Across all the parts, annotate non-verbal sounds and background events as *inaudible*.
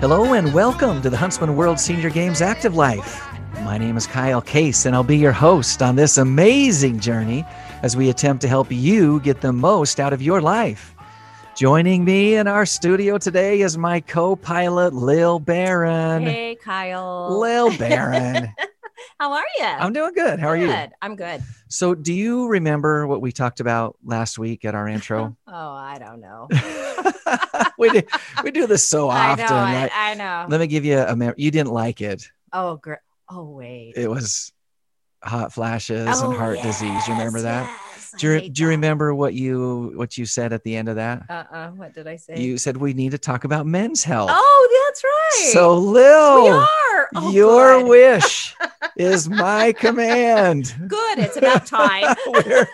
Hello and welcome to the Huntsman World Senior Games Active Life. My name is Kyle Case, and I'll be your host on this amazing journey as we attempt to help you get the most out of your life. Joining me in our studio today is my co pilot, Lil Barron. Hey, Kyle. Lil Barron. *laughs* How are you? I'm doing good. How are you? Good. I'm good. So, do you remember what we talked about last week at our intro? *laughs* Oh, I don't know. *laughs* we do we do this so *laughs* I often. know. I, right? I know. Let me give you a mem- you didn't like it. Oh, great. Oh, wait. It was hot flashes oh, and heart disease. You remember yes, that? Do you, do you remember what you what you said at the end of that? Uh-uh. What did I say? You said we need to talk about men's health. oh, that's right. So we Lil, are. Oh, your good. wish *laughs* is my command. Good. It's about time. *laughs* We're-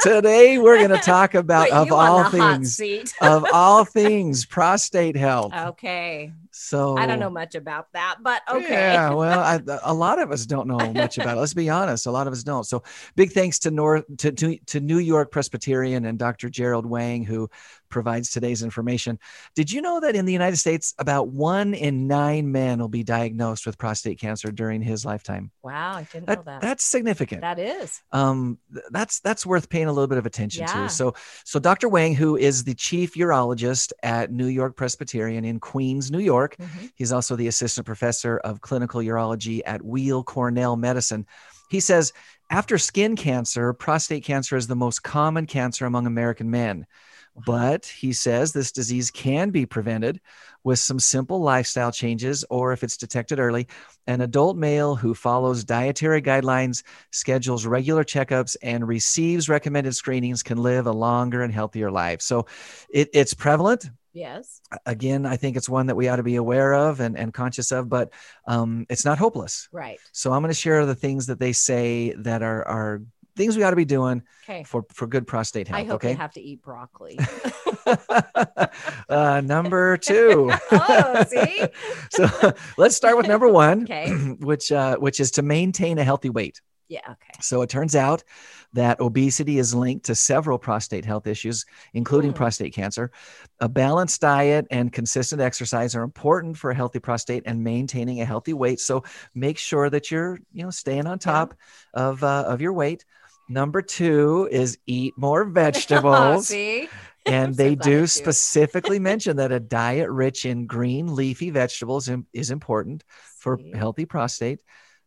today we're going to talk *laughs* about of all things of all things prostate health. Okay. So I don't know much about that, but okay. Yeah, well, I, *laughs* a lot of us don't know much about it. Let's be honest. A lot of us don't. So, big thanks to North to, to, to New York Presbyterian and Dr. Gerald Wang, who provides today's information. Did you know that in the United States, about one in nine men will be diagnosed with prostate cancer during his lifetime? Wow. I didn't know That, that. that's significant. that is. um, that's that's worth paying a little bit of attention Yeah. to. So, so Dr. Wang, who is the chief urologist at New York Presbyterian in Queens, New York, Mhm. He's also the assistant professor of clinical urology at Weill Cornell Medicine. He says after skin cancer, prostate cancer is the most common cancer among American men. But he says this disease can be prevented with some simple lifestyle changes, or if it's detected early, an adult male who follows dietary guidelines, schedules regular checkups, and receives recommended screenings can live a longer and healthier life. So it, it's prevalent Yes. again, I think it's one that we ought to be aware of and, and conscious of, but um, it's not hopeless. Right. So I'm going to share the things that they say that are, are things we ought to be doing Okay. for, for good prostate health. I hope okay. you have to eat broccoli. *laughs* uh, number *laughs* two. oh, see? *laughs* so let's start with number one, Okay. *clears throat* which, uh, which is to maintain a healthy weight. Yeah. Okay. So it turns out that obesity is linked to several prostate health issues, including Hmm. prostate cancer. A balanced diet and consistent exercise are important for a healthy prostate and maintaining a healthy weight. So make sure that you're, you know, staying on top of uh, of your weight. Number two is eat more *laughs* vegetables. See? and they do specifically *laughs* mention that a diet rich in green leafy vegetables is important for See? healthy prostate.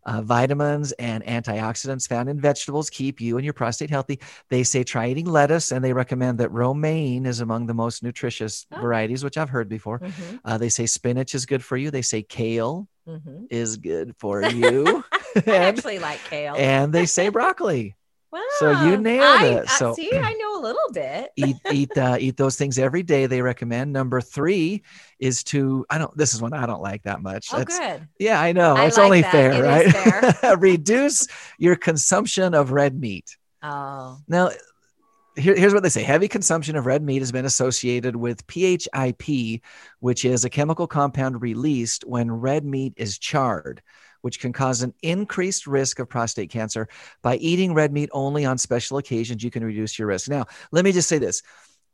Uh, vitamins and antioxidants found in vegetables keep you and your prostate healthy. They say try eating lettuce, and they recommend that romaine is among the most nutritious Oh. varieties, which I've heard before. Mhm, Uh, they say spinach is good for you. They say kale mhm. is good for *laughs* you, I and, actually like kale. and they say broccoli. Wow. so you nailed I, it. I- So- see, I know a little bit. eat eat uh, eat those things every day. They recommend. Number three is to I don't. This is one I don't like that much. Oh, That's- good. Yeah, I know. I it's like only that. fair, It right? *laughs* Reduce your consumption of red meat. Oh, Now, here- here's what they say heavy consumption of red meat has been associated with PHIP, which is a chemical compound released when red meat is charred, which can cause an increased risk of prostate cancer. By eating red meat only on special occasions, you can reduce your risk. Now, let me just say this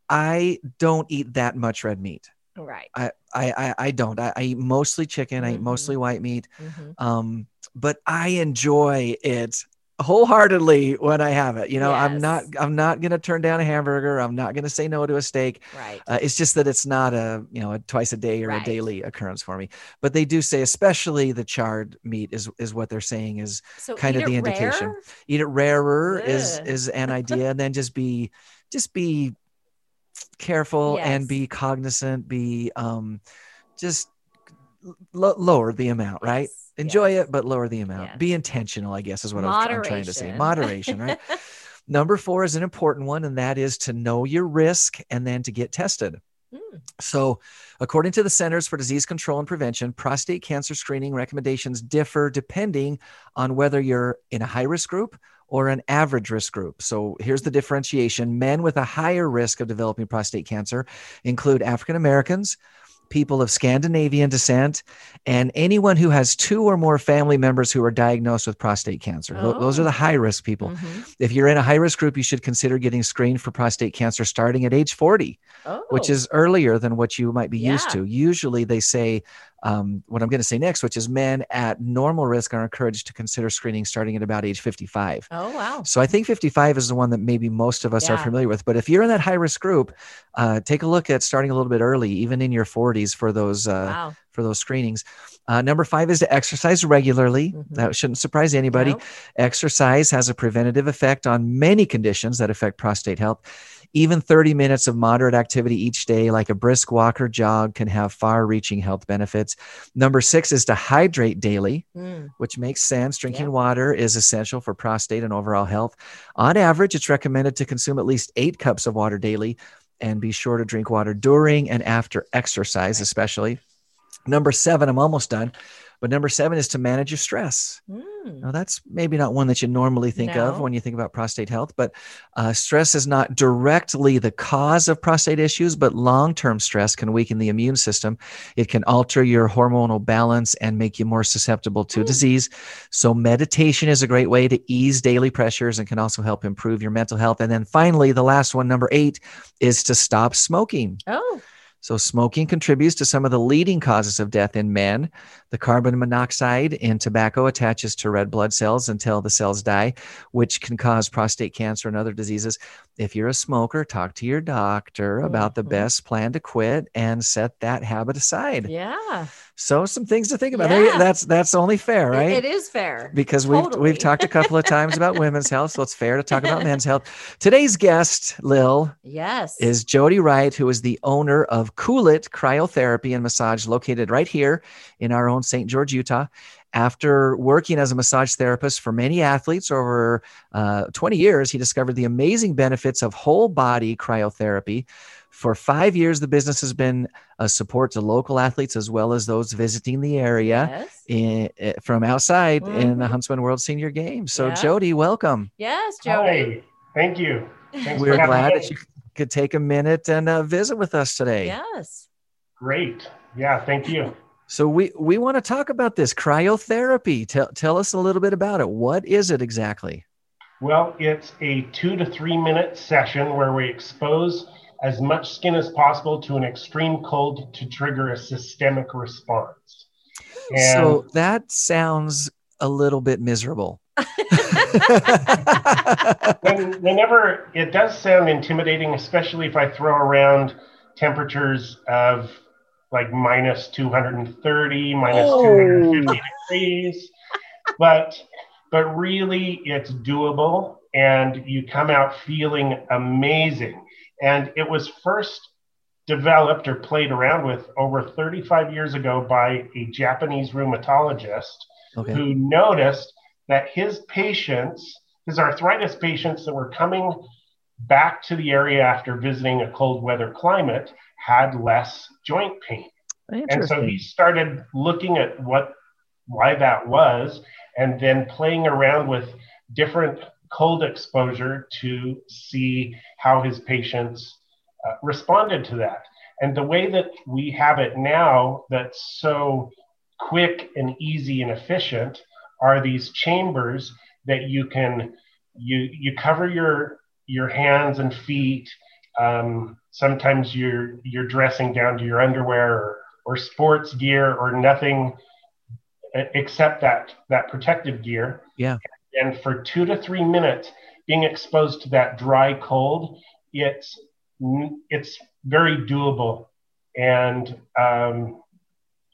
I don't eat that much red meat. right. I, I, I, I don't. I, I eat mostly chicken. I eat mostly white meat. Mhm. Um, but I enjoy it wholeheartedly when I have it. You know, I'm not I'm not gonna turn down a hamburger. I'm not gonna say no to a steak. Right. Uh, it's just that it's not a you know a twice a day or Right. a daily occurrence for me. But they do say, especially the charred meat is is what they're saying is so kind of the indication. rare? eat it rarer is Ugh. is an *laughs* idea, and then just be just be careful and be cognizant. Be um just lo- lower the amount, right? Enjoy yes. it but lower the amount Yes. be intentional i guess is what I was, i'm trying to say Moderation. moderation right *laughs* number four is an important one and that is to know your risk and then to get tested Mm. so according to the centers for disease control and prevention prostate cancer screening recommendations differ depending on whether you're in a high risk group or an average risk group. So here's the differentiation men with a higher risk of developing prostate cancer include African Americans, people of Scandinavian descent, and anyone who has two or more family members who are diagnosed with prostate cancer. Tho- Those are Oh. the high risk people. Mhm. If you're in a high risk group, you should consider getting screened for prostate cancer starting at age 40 Oh. which is earlier than what you might be used to. Usually, they say um, what I'm going to say next, which is men at normal risk are encouraged to consider screening starting at about age 55. Oh wow. So I think 55 is the one that maybe most of us are familiar with. But if you're in that high risk group, uh, take a look at starting a little bit early, even in your 40s, for those uh, wow. for those screenings. Uh, number five is to exercise regularly. Mhm. That shouldn't surprise anybody. Exercise has a preventative effect on many conditions that affect prostate health. Even 30 minutes of moderate activity each day, like a brisk walk or jog, can have far reaching health benefits. Number six is to hydrate daily, Mm. which makes sense. Drinking Yeah. water is essential for prostate and overall health. On average, it's recommended to consume at least eight cups of water daily and be sure to drink water during and after exercise, especially. Number seven, I'm almost done. But number seven is to manage your stress. Mm. Now, that's maybe not one that you normally think of when you think about prostate health, but uh, stress is not directly the cause of prostate issues, but long term stress can weaken the immune system. It can alter your hormonal balance and make you more susceptible to Hmm. disease. So, meditation is a great way to ease daily pressures and can also help improve your mental health. And then finally, the last one, number eight, is to stop smoking. Oh. So, smoking contributes to some of the leading causes of death in men. The carbon monoxide in tobacco attaches to red blood cells until the cells die, which can cause prostate cancer and other diseases. If you're a smoker, talk to your doctor about the Mhm. best plan to quit and set that habit aside. Yeah. So, some things to think about. You- That's that's only fair, It- right? it is fair. because we've Totally. we've talked a couple of times about *laughs* women's health, so it's fair to talk about men's health. Today's guest, Lil, Yes. is Jody Wright, who is the owner of Cool It Cryotherapy and Massage, located right here in our own St. George, Utah. After working as a massage therapist for many athletes over uh, 20 years, he discovered the amazing benefits of whole body cryotherapy. For five years, the business has been a support to local athletes as well as those visiting the area Yes. in, from outside in the Mhm. Huntsman World Senior Games. So, Yeah. Jody, welcome. Yes, Jody. Hi, thank you. Thanks We're glad that you could take a minute and uh, visit with us today. Yes. Great. Yeah, thank you. So we we want to talk about this cryotherapy. Tell tell us a little bit about it. What is it exactly? Well, it's a two to three minute session where we expose as much skin as possible to an extreme cold to trigger a systemic response. And so that sounds a little bit miserable. *laughs* when, whenever it does sound intimidating, especially if I throw around temperatures of like minus 230, minus Oh. 250 degrees, but but really it's doable and you come out feeling amazing. And it was first developed or played around with over 35 years ago by a Japanese rheumatologist okay. who noticed that his patients, his arthritis patients that were coming back to the area after visiting a cold weather climate, had less joint pain. And so he started looking at what why that was and then playing around with different cold exposure to see how his patients uh, responded to that. And the way that we have it now that's so quick and easy and efficient are these chambers that you can you you cover your your hands and feet um, sometimes you're you're dressing down to your underwear or, or sports gear or nothing except that that protective gear Yeah. and for two to three minutes being exposed to that dry cold it's it's very doable and um,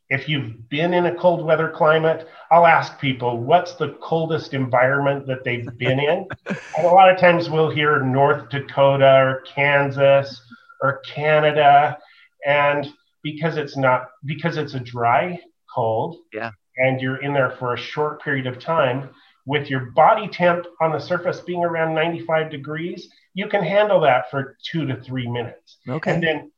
if you've been in a cold weather climate i'll ask people what's the coldest environment that they've been in *laughs* and a lot of times we'll hear north dakota or kansas or canada and because it's not because it's a dry cold Yeah. and you're in there for a short period of time with your body temp on the surface being around 95 degrees you can handle that for two to three minutes Okay. and then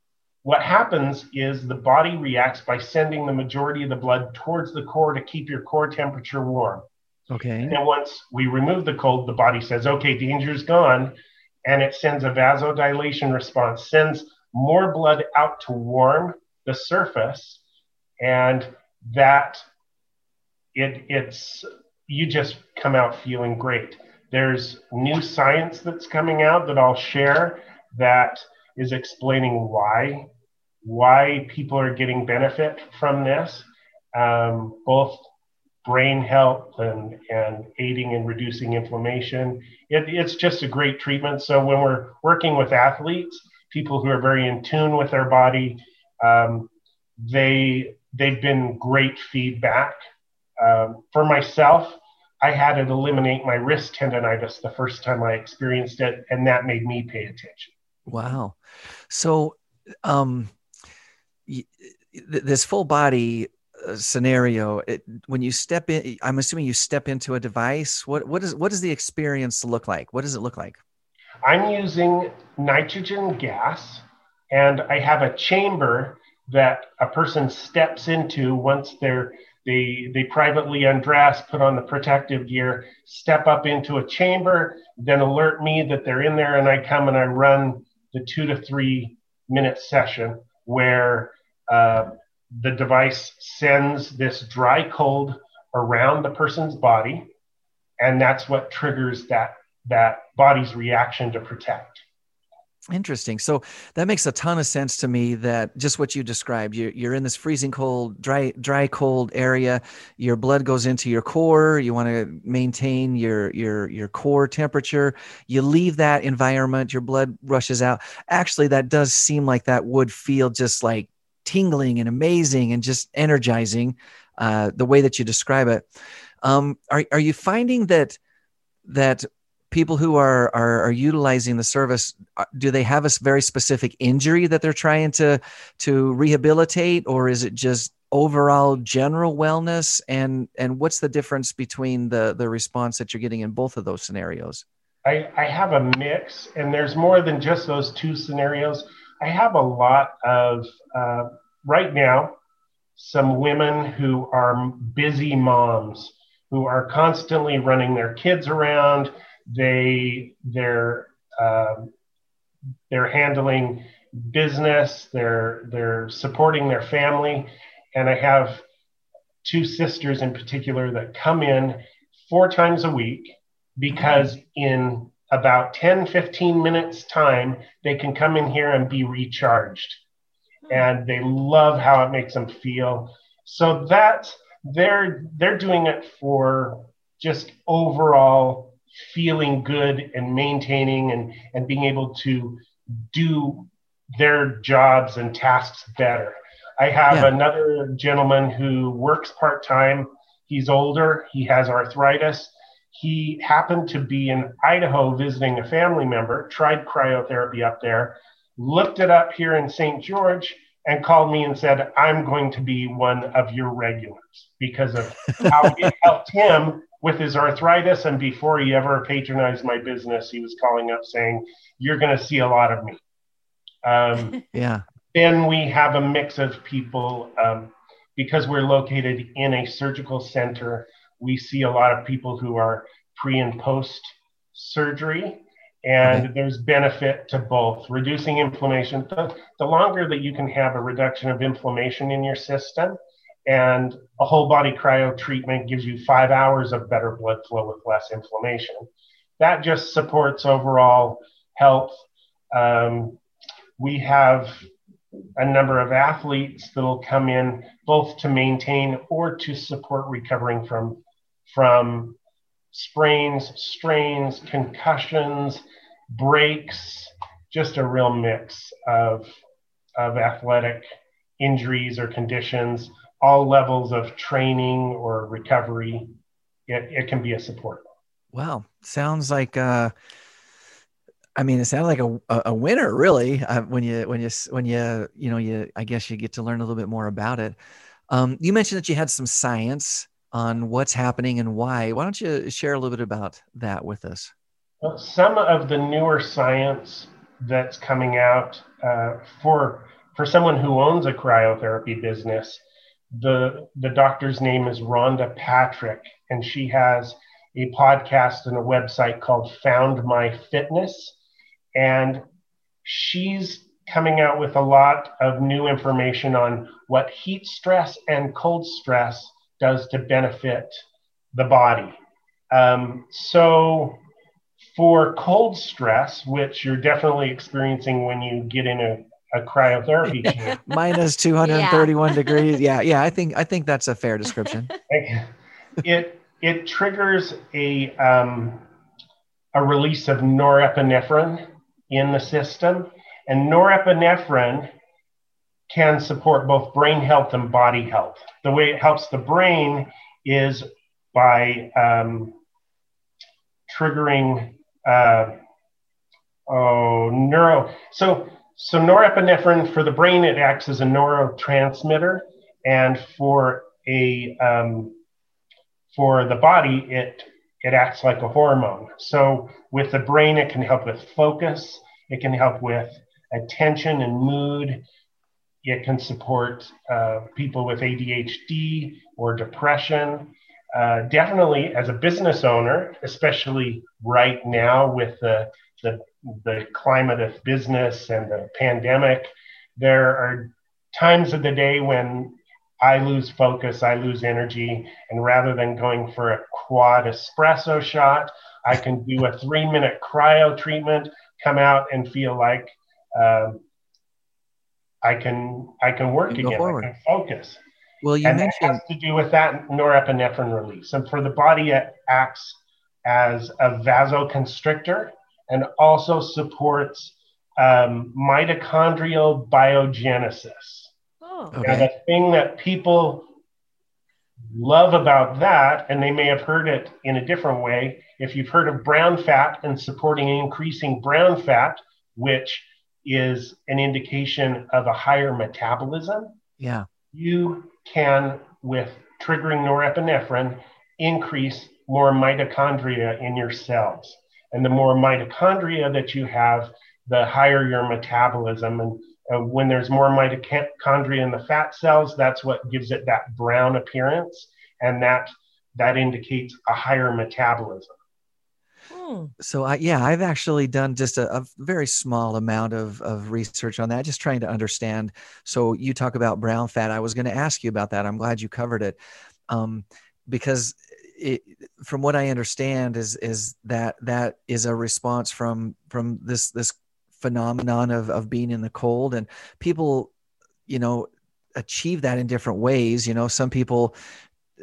what happens is the body reacts by sending the majority of the blood towards the core to keep your core temperature warm. Okay. And once we remove the cold, the body says, okay, danger's gone. And it sends a vasodilation response, sends more blood out to warm the surface, and that it it's you just come out feeling great. There's new science that's coming out that I'll share that is explaining why why people are getting benefit from this, um, both brain health and, and aiding in reducing inflammation. It, it's just a great treatment. So when we're working with athletes, people who are very in tune with their body, um, they they've been great feedback. Um, for myself, I had it eliminate my wrist tendonitis the first time I experienced it, and that made me pay attention. Wow. So, um, this full body uh, scenario it, when you step in i'm assuming you step into a device. What what is what does the experience look like? What does it look like? I'm using nitrogen gas and i have a chamber that a person steps into once they're they they privately undress put on the protective gear step up into a chamber then alert me that they're in there and i come and i run the two to three minute session where uh, the device sends this dry cold around the person's body, and that's what triggers that that body's reaction to protect. Interesting. So that makes a ton of sense to me that just what you described, you're, you're in this freezing cold, dry, dry, cold area. Your blood goes into your core. You want to maintain your, your, your core temperature. You leave that environment, your blood rushes out. Actually, that does seem like that would feel just like tingling and amazing and just energizing uh, the way that you describe it. Um, are, are you finding that that people who are, are, are utilizing the service uh, do they have a very specific injury that they're trying to to rehabilitate or is it just overall general wellness? And and what's the difference between the the response that you're getting in both of those scenarios? I, I have a mix and there's more than just those two scenarios I have a lot of, uh, right now, some women who are busy moms who are constantly running their kids around. They, they're, uh, they're handling business, they're, they're supporting their family. And I have two sisters in particular that come in four times a week because in about 10, 15 minutes time, they can come in here and be recharged. Hmm. And they love how it makes them feel. So that they're they're doing it for just overall feeling good and maintaining and, and being able to do their jobs and tasks better. I have yeah. another gentleman who works part time. He's older, he has arthritis, he happened to be in Idaho visiting a family member, tried cryotherapy up there, looked it up here in St. George, and called me and said, I'm going to be one of your regulars because of how it *laughs* helped him with his arthritis. And before he ever patronized my business, he was calling up saying, You're going to see a lot of me. Um, *laughs* yeah. Then we have a mix of people um, because we're located in a surgical center we see a lot of people who are pre and post surgery and okay. there's benefit to both. Reducing inflammation the, the longer that you can have a reduction of inflammation in your system and a whole body cryo treatment gives you five hours of better blood flow with less inflammation. That just supports overall health. Um, we have a number of athletes that will come in both to maintain or to support recovering from from sprains, strains, concussions, breaks, just a real mix of, of athletic injuries or conditions, all levels of training or recovery. It, it can be a support. Wow. Sounds like, uh, I mean, it sounded like a, a winner, really. Uh, when you when you when you you know you I guess you get to learn a little bit more about it. Um, you mentioned that you had some science on what's happening and why. Why don't you share a little bit about that with us? Well, some of the newer science that's coming out uh, for for someone who owns a cryotherapy business, the the doctor's name is Rhonda Patrick, and she has a podcast and a website called Found My Fitness, and she's coming out with a lot of new information on what heat stress and cold stress does to benefit the body. Um, so, for cold stress, which you're definitely experiencing when you get in a, a cryotherapy *laughs* chamber, Minus 231 degrees. Yeah, yeah. I think I think that's a fair description. *laughs* it it triggers a um, a release of norepinephrine in the system, and norepinephrine can support both brain health and body health. The way it helps the brain is by um, triggering uh, oh neuro. So so norepinephrine for the brain it acts as a neurotransmitter, and for a um, for the body it it acts like a hormone. So with the brain it can help with focus. It can help with attention and mood. It can support uh, people with ADHD or depression. Uh, definitely, as a business owner, especially right now with the, the, the climate of business and the pandemic, there are times of the day when I lose focus, I lose energy, and rather than going for a quad espresso shot, I can do a three minute cryo treatment, come out and feel like um, I can I can work You again. forward. I can focus. Well, you and that mentioned has to do with that norepinephrine release. And for the body, it acts as a vasoconstrictor and also supports um, mitochondrial biogenesis. Oh. Now, Okay. the thing that people love about that, and they may have heard it in a different way, if you've heard of brown fat and supporting increasing brown fat, which is an indication of a higher metabolism, yeah. you can, with triggering norepinephrine, increase more mitochondria in your cells. And the more mitochondria that you have, the higher your metabolism. And uh, when there's more mitochondria in the fat cells, that's what gives it that brown appearance. And that, that indicates a higher metabolism. Hmm. So I yeah, I've actually done just a, a very small amount of of research on that, just trying to understand. So you talk about brown fat. I was going to ask you about that. I'm glad you covered it, um, because it, from what I understand is is that that is a response from from this this phenomenon of of being in the cold, and people, you know, achieve that in different ways. You know, some people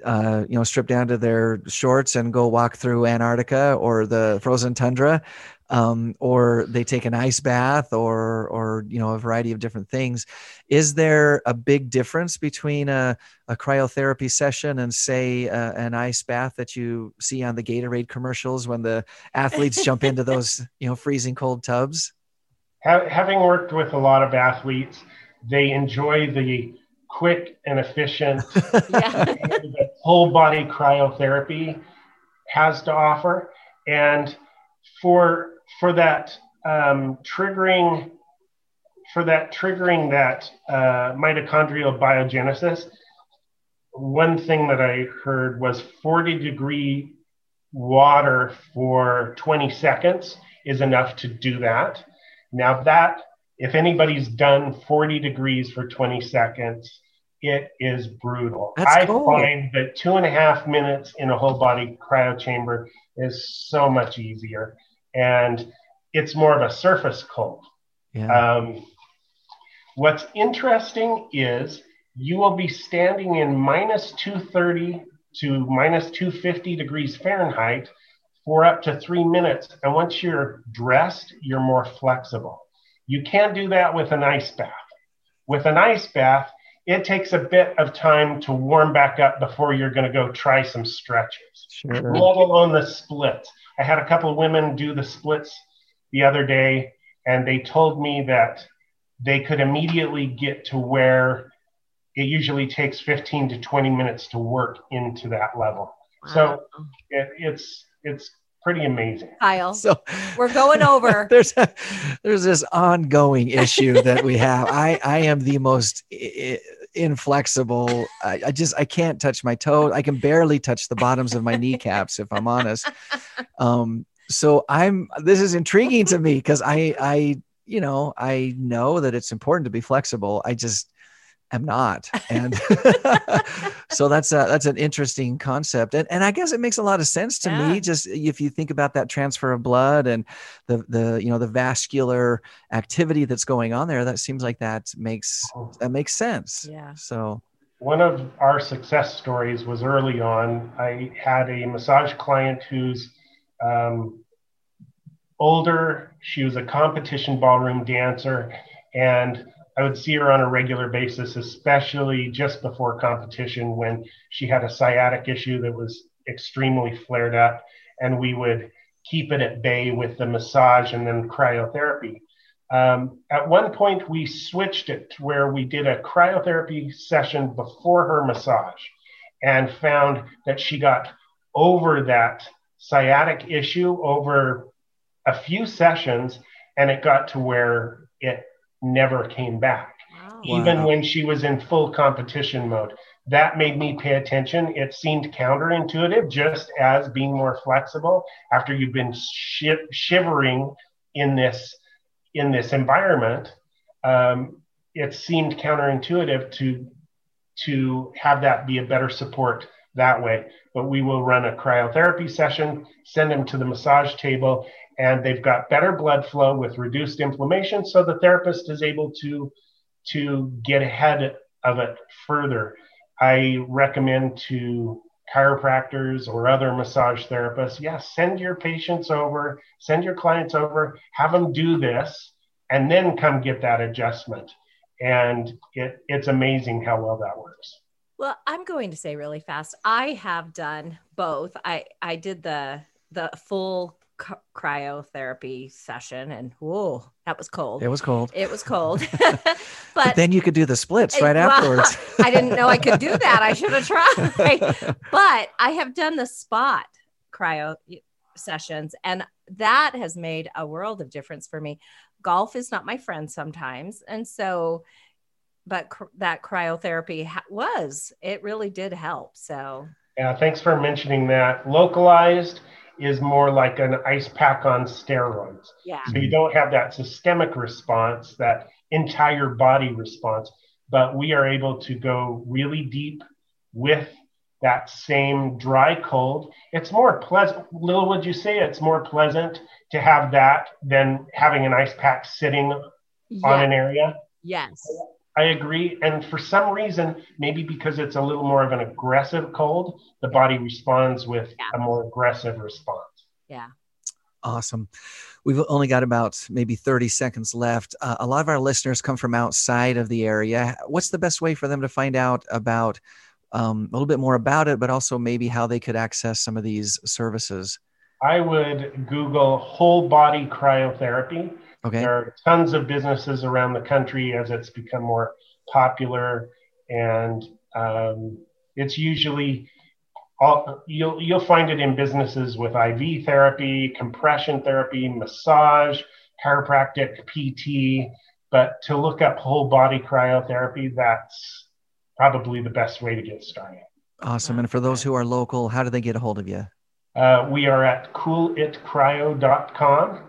uh, you know, strip down to their shorts and go walk through Antarctica or the frozen tundra, um, or they take an ice bath, or or you know, a variety of different things. Is there a big difference between a, a cryotherapy session and say uh, an ice bath that you see on the Gatorade commercials when the athletes jump into *laughs* those you know freezing cold tubs? Having worked with a lot of athletes, they enjoy the quick and efficient *laughs* Yeah. that whole body cryotherapy has to offer. And for for that um, triggering for that triggering that uh, mitochondrial biogenesis, one thing that I heard was 40 degree water for 20 seconds is enough to do that. Now that if anybody's done 40 degrees for 20 seconds, it is brutal. That's I cool. find that two and a half minutes in a whole body cryo chamber is so much easier. And it's more of a surface cold. Yeah. Um, what's interesting is you will be standing in minus 230 to minus 250 degrees Fahrenheit for up to three minutes. And once you're dressed, you're more flexible. You can't do that with an ice bath. With an ice bath, it takes a bit of time to warm back up before you're going to go try some stretches sure. let alone the splits. I had a couple of women do the splits the other day, and they told me that they could immediately get to where it usually takes 15 to 20 minutes to work into that level. Wow. So it, it's it's pretty amazing. Kyle, So we're going over. *laughs* there's a, there's this ongoing issue that we have. I I am the most i- i- inflexible. I, I just I can't touch my toe. I can barely touch the bottoms of my kneecaps if I'm honest. Um, so I'm this is intriguing to me because I I you know, I know that it's important to be flexible. I just am not. And *laughs* *laughs* so that's a, that's an interesting concept. And, and I guess it makes a lot of sense to Yeah. me, just if you think about that transfer of blood and the, the, you know, the vascular activity that's going on there, that seems like that makes, that makes sense. Yeah. So, One of our success stories was early on. I had a massage client who's um, older. She was a competition ballroom dancer, and I would see her on a regular basis, especially just before competition when she had a sciatic issue that was extremely flared up, and we would keep it at bay with the massage and then cryotherapy. Um, at one point, we switched it to where we did a cryotherapy session before her massage and found that she got over that sciatic issue over a few sessions and it got to where it never came back Wow. even Wow. when she was in full competition mode. That made me pay attention. It seemed counterintuitive, just as being more flexible after you've been shi- shivering in this in this environment. Um, it seemed counterintuitive to to have that be a better support that way. But we will run a cryotherapy session, send them to the massage table, and they've got better blood flow with reduced inflammation. So the therapist is able to to get ahead of it further. I recommend to chiropractors or other massage therapists, yes, send your patients over, send your clients over, have them do this, and then come get that adjustment. And it, it's amazing how well that works. Well, I'm going to say really fast. I have done both. I I did the the full c- cryotherapy session, and whoa, that was cold. it was cold. It was cold, *laughs* *laughs* But, but then you could do the splits right Well, afterwards. *laughs* I didn't know I could do that. I should have tried. but I have done the spot cryo sessions, and that has made a world of difference for me. Golf is not my friend sometimes, and so, but cr- that cryotherapy ha- was it really did help. So Yeah, thanks for mentioning that. Localized is more like an ice pack on steroids. yeah, So you don't have that systemic response, that entire body response, but we are able to go really deep with that same dry cold. It's more pleasant. Lil, would you say it's more pleasant to have that than having an ice pack sitting on an area? yes, I agree. And for some reason, maybe because it's a little more of an aggressive cold, the body responds with Yeah. a more aggressive response. yeah. Awesome. We've only got about maybe 30 seconds left. Uh, a lot of our listeners come from outside of the area. What's the best way for them to find out about um, a little bit more about it, but also maybe how they could access some of these services? I would Google whole body cryotherapy. Okay. There are tons of businesses around the country as it's become more popular, and um, it's usually all, you'll you'll find it in businesses with IV therapy, compression therapy, massage, chiropractic, PT. But to look up whole body cryotherapy, that's probably the best way to get started. Awesome. And for those who are local, how do they get a hold of you? Uh, we are at coolitcryo.com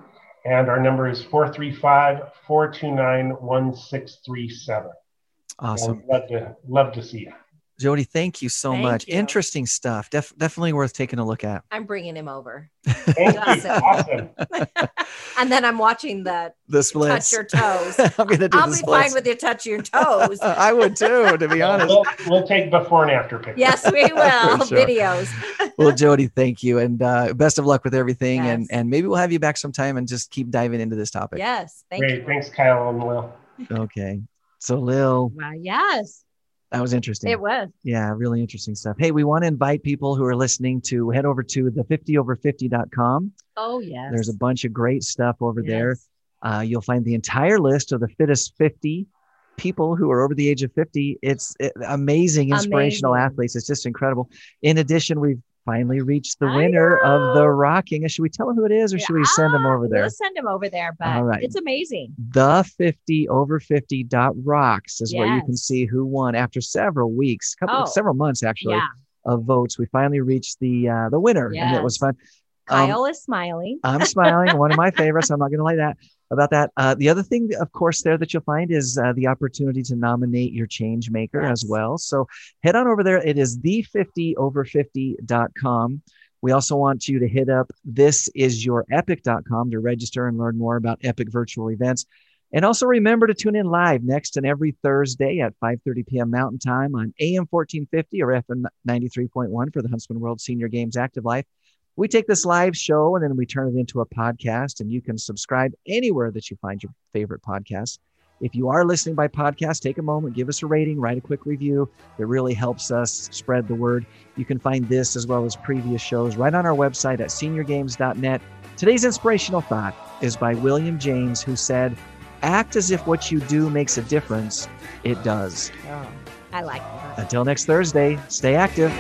and our number is 435 429 1637. Awesome. Love to, love to see you. Jody, thank you so Thank much. you. Interesting stuff. Def- definitely worth taking a look at. I'm bringing him over, Awesome. Awesome. *laughs* and then I'm watching the The touch your toes. I'm going to do I'll the be splits. fine with you touch your toes. *laughs* I would too, to be *laughs* honest. We'll, we'll take before and after pictures. Yes, we will. For sure. Videos. well, Jody, thank you, and uh, best of luck with everything. And Yes. and maybe we'll have you back sometime and just keep diving into this topic. Yes. Thank Great. you. Thanks, Kyle and Will. Okay. So, Lil, Wow. Yes, that was interesting. it was. Yeah, really interesting stuff. Hey, we want to invite people who are listening to head over to the 50over50.com. Oh, yes. There's a bunch of great stuff over there. Uh, you'll find the entire list of the fittest 50 people who are over the age of 50. It's it, amazing, inspirational Amazing. athletes. It's just incredible. In addition, we've finally reached the I winner of the know. rocking. Should we tell them who it is or should we send them Ah, over there? We'll send him over there, but All right. it's amazing. The 50 over 50 dot rocks is where you can see who won after several weeks, couple Oh. several months actually Yeah. of votes. We finally reached the uh, the winner, and it was Yes. Um, Kyle is smiling. I'm *laughs* smiling. one of my favorites. I'm not going to lie that. about that. Uh, the other thing, of course, there that you'll find is uh, the opportunity to nominate your change maker Yes. as well. So head on over there. It is the50over50.com. We also want you to hit up thisisyourepic.com to register and learn more about Epic virtual events. And also remember to tune in live next and every Thursday at 5:30 p.m. Mountain Time on AM 1450 or FM 93.1 for the Huntsman World Senior Games Active Life. We take this live show and then we turn it into a podcast, and you can subscribe anywhere that you find your favorite podcast. If you are listening by podcast, take a moment, give us a rating, write a quick review. It really helps us spread the word. You can find this as well as previous shows right on our website at seniorgames.net. Today's inspirational thought is by William James, who said, Act as if what you do makes a difference. It does. Oh, I like that. Until next Thursday, stay active.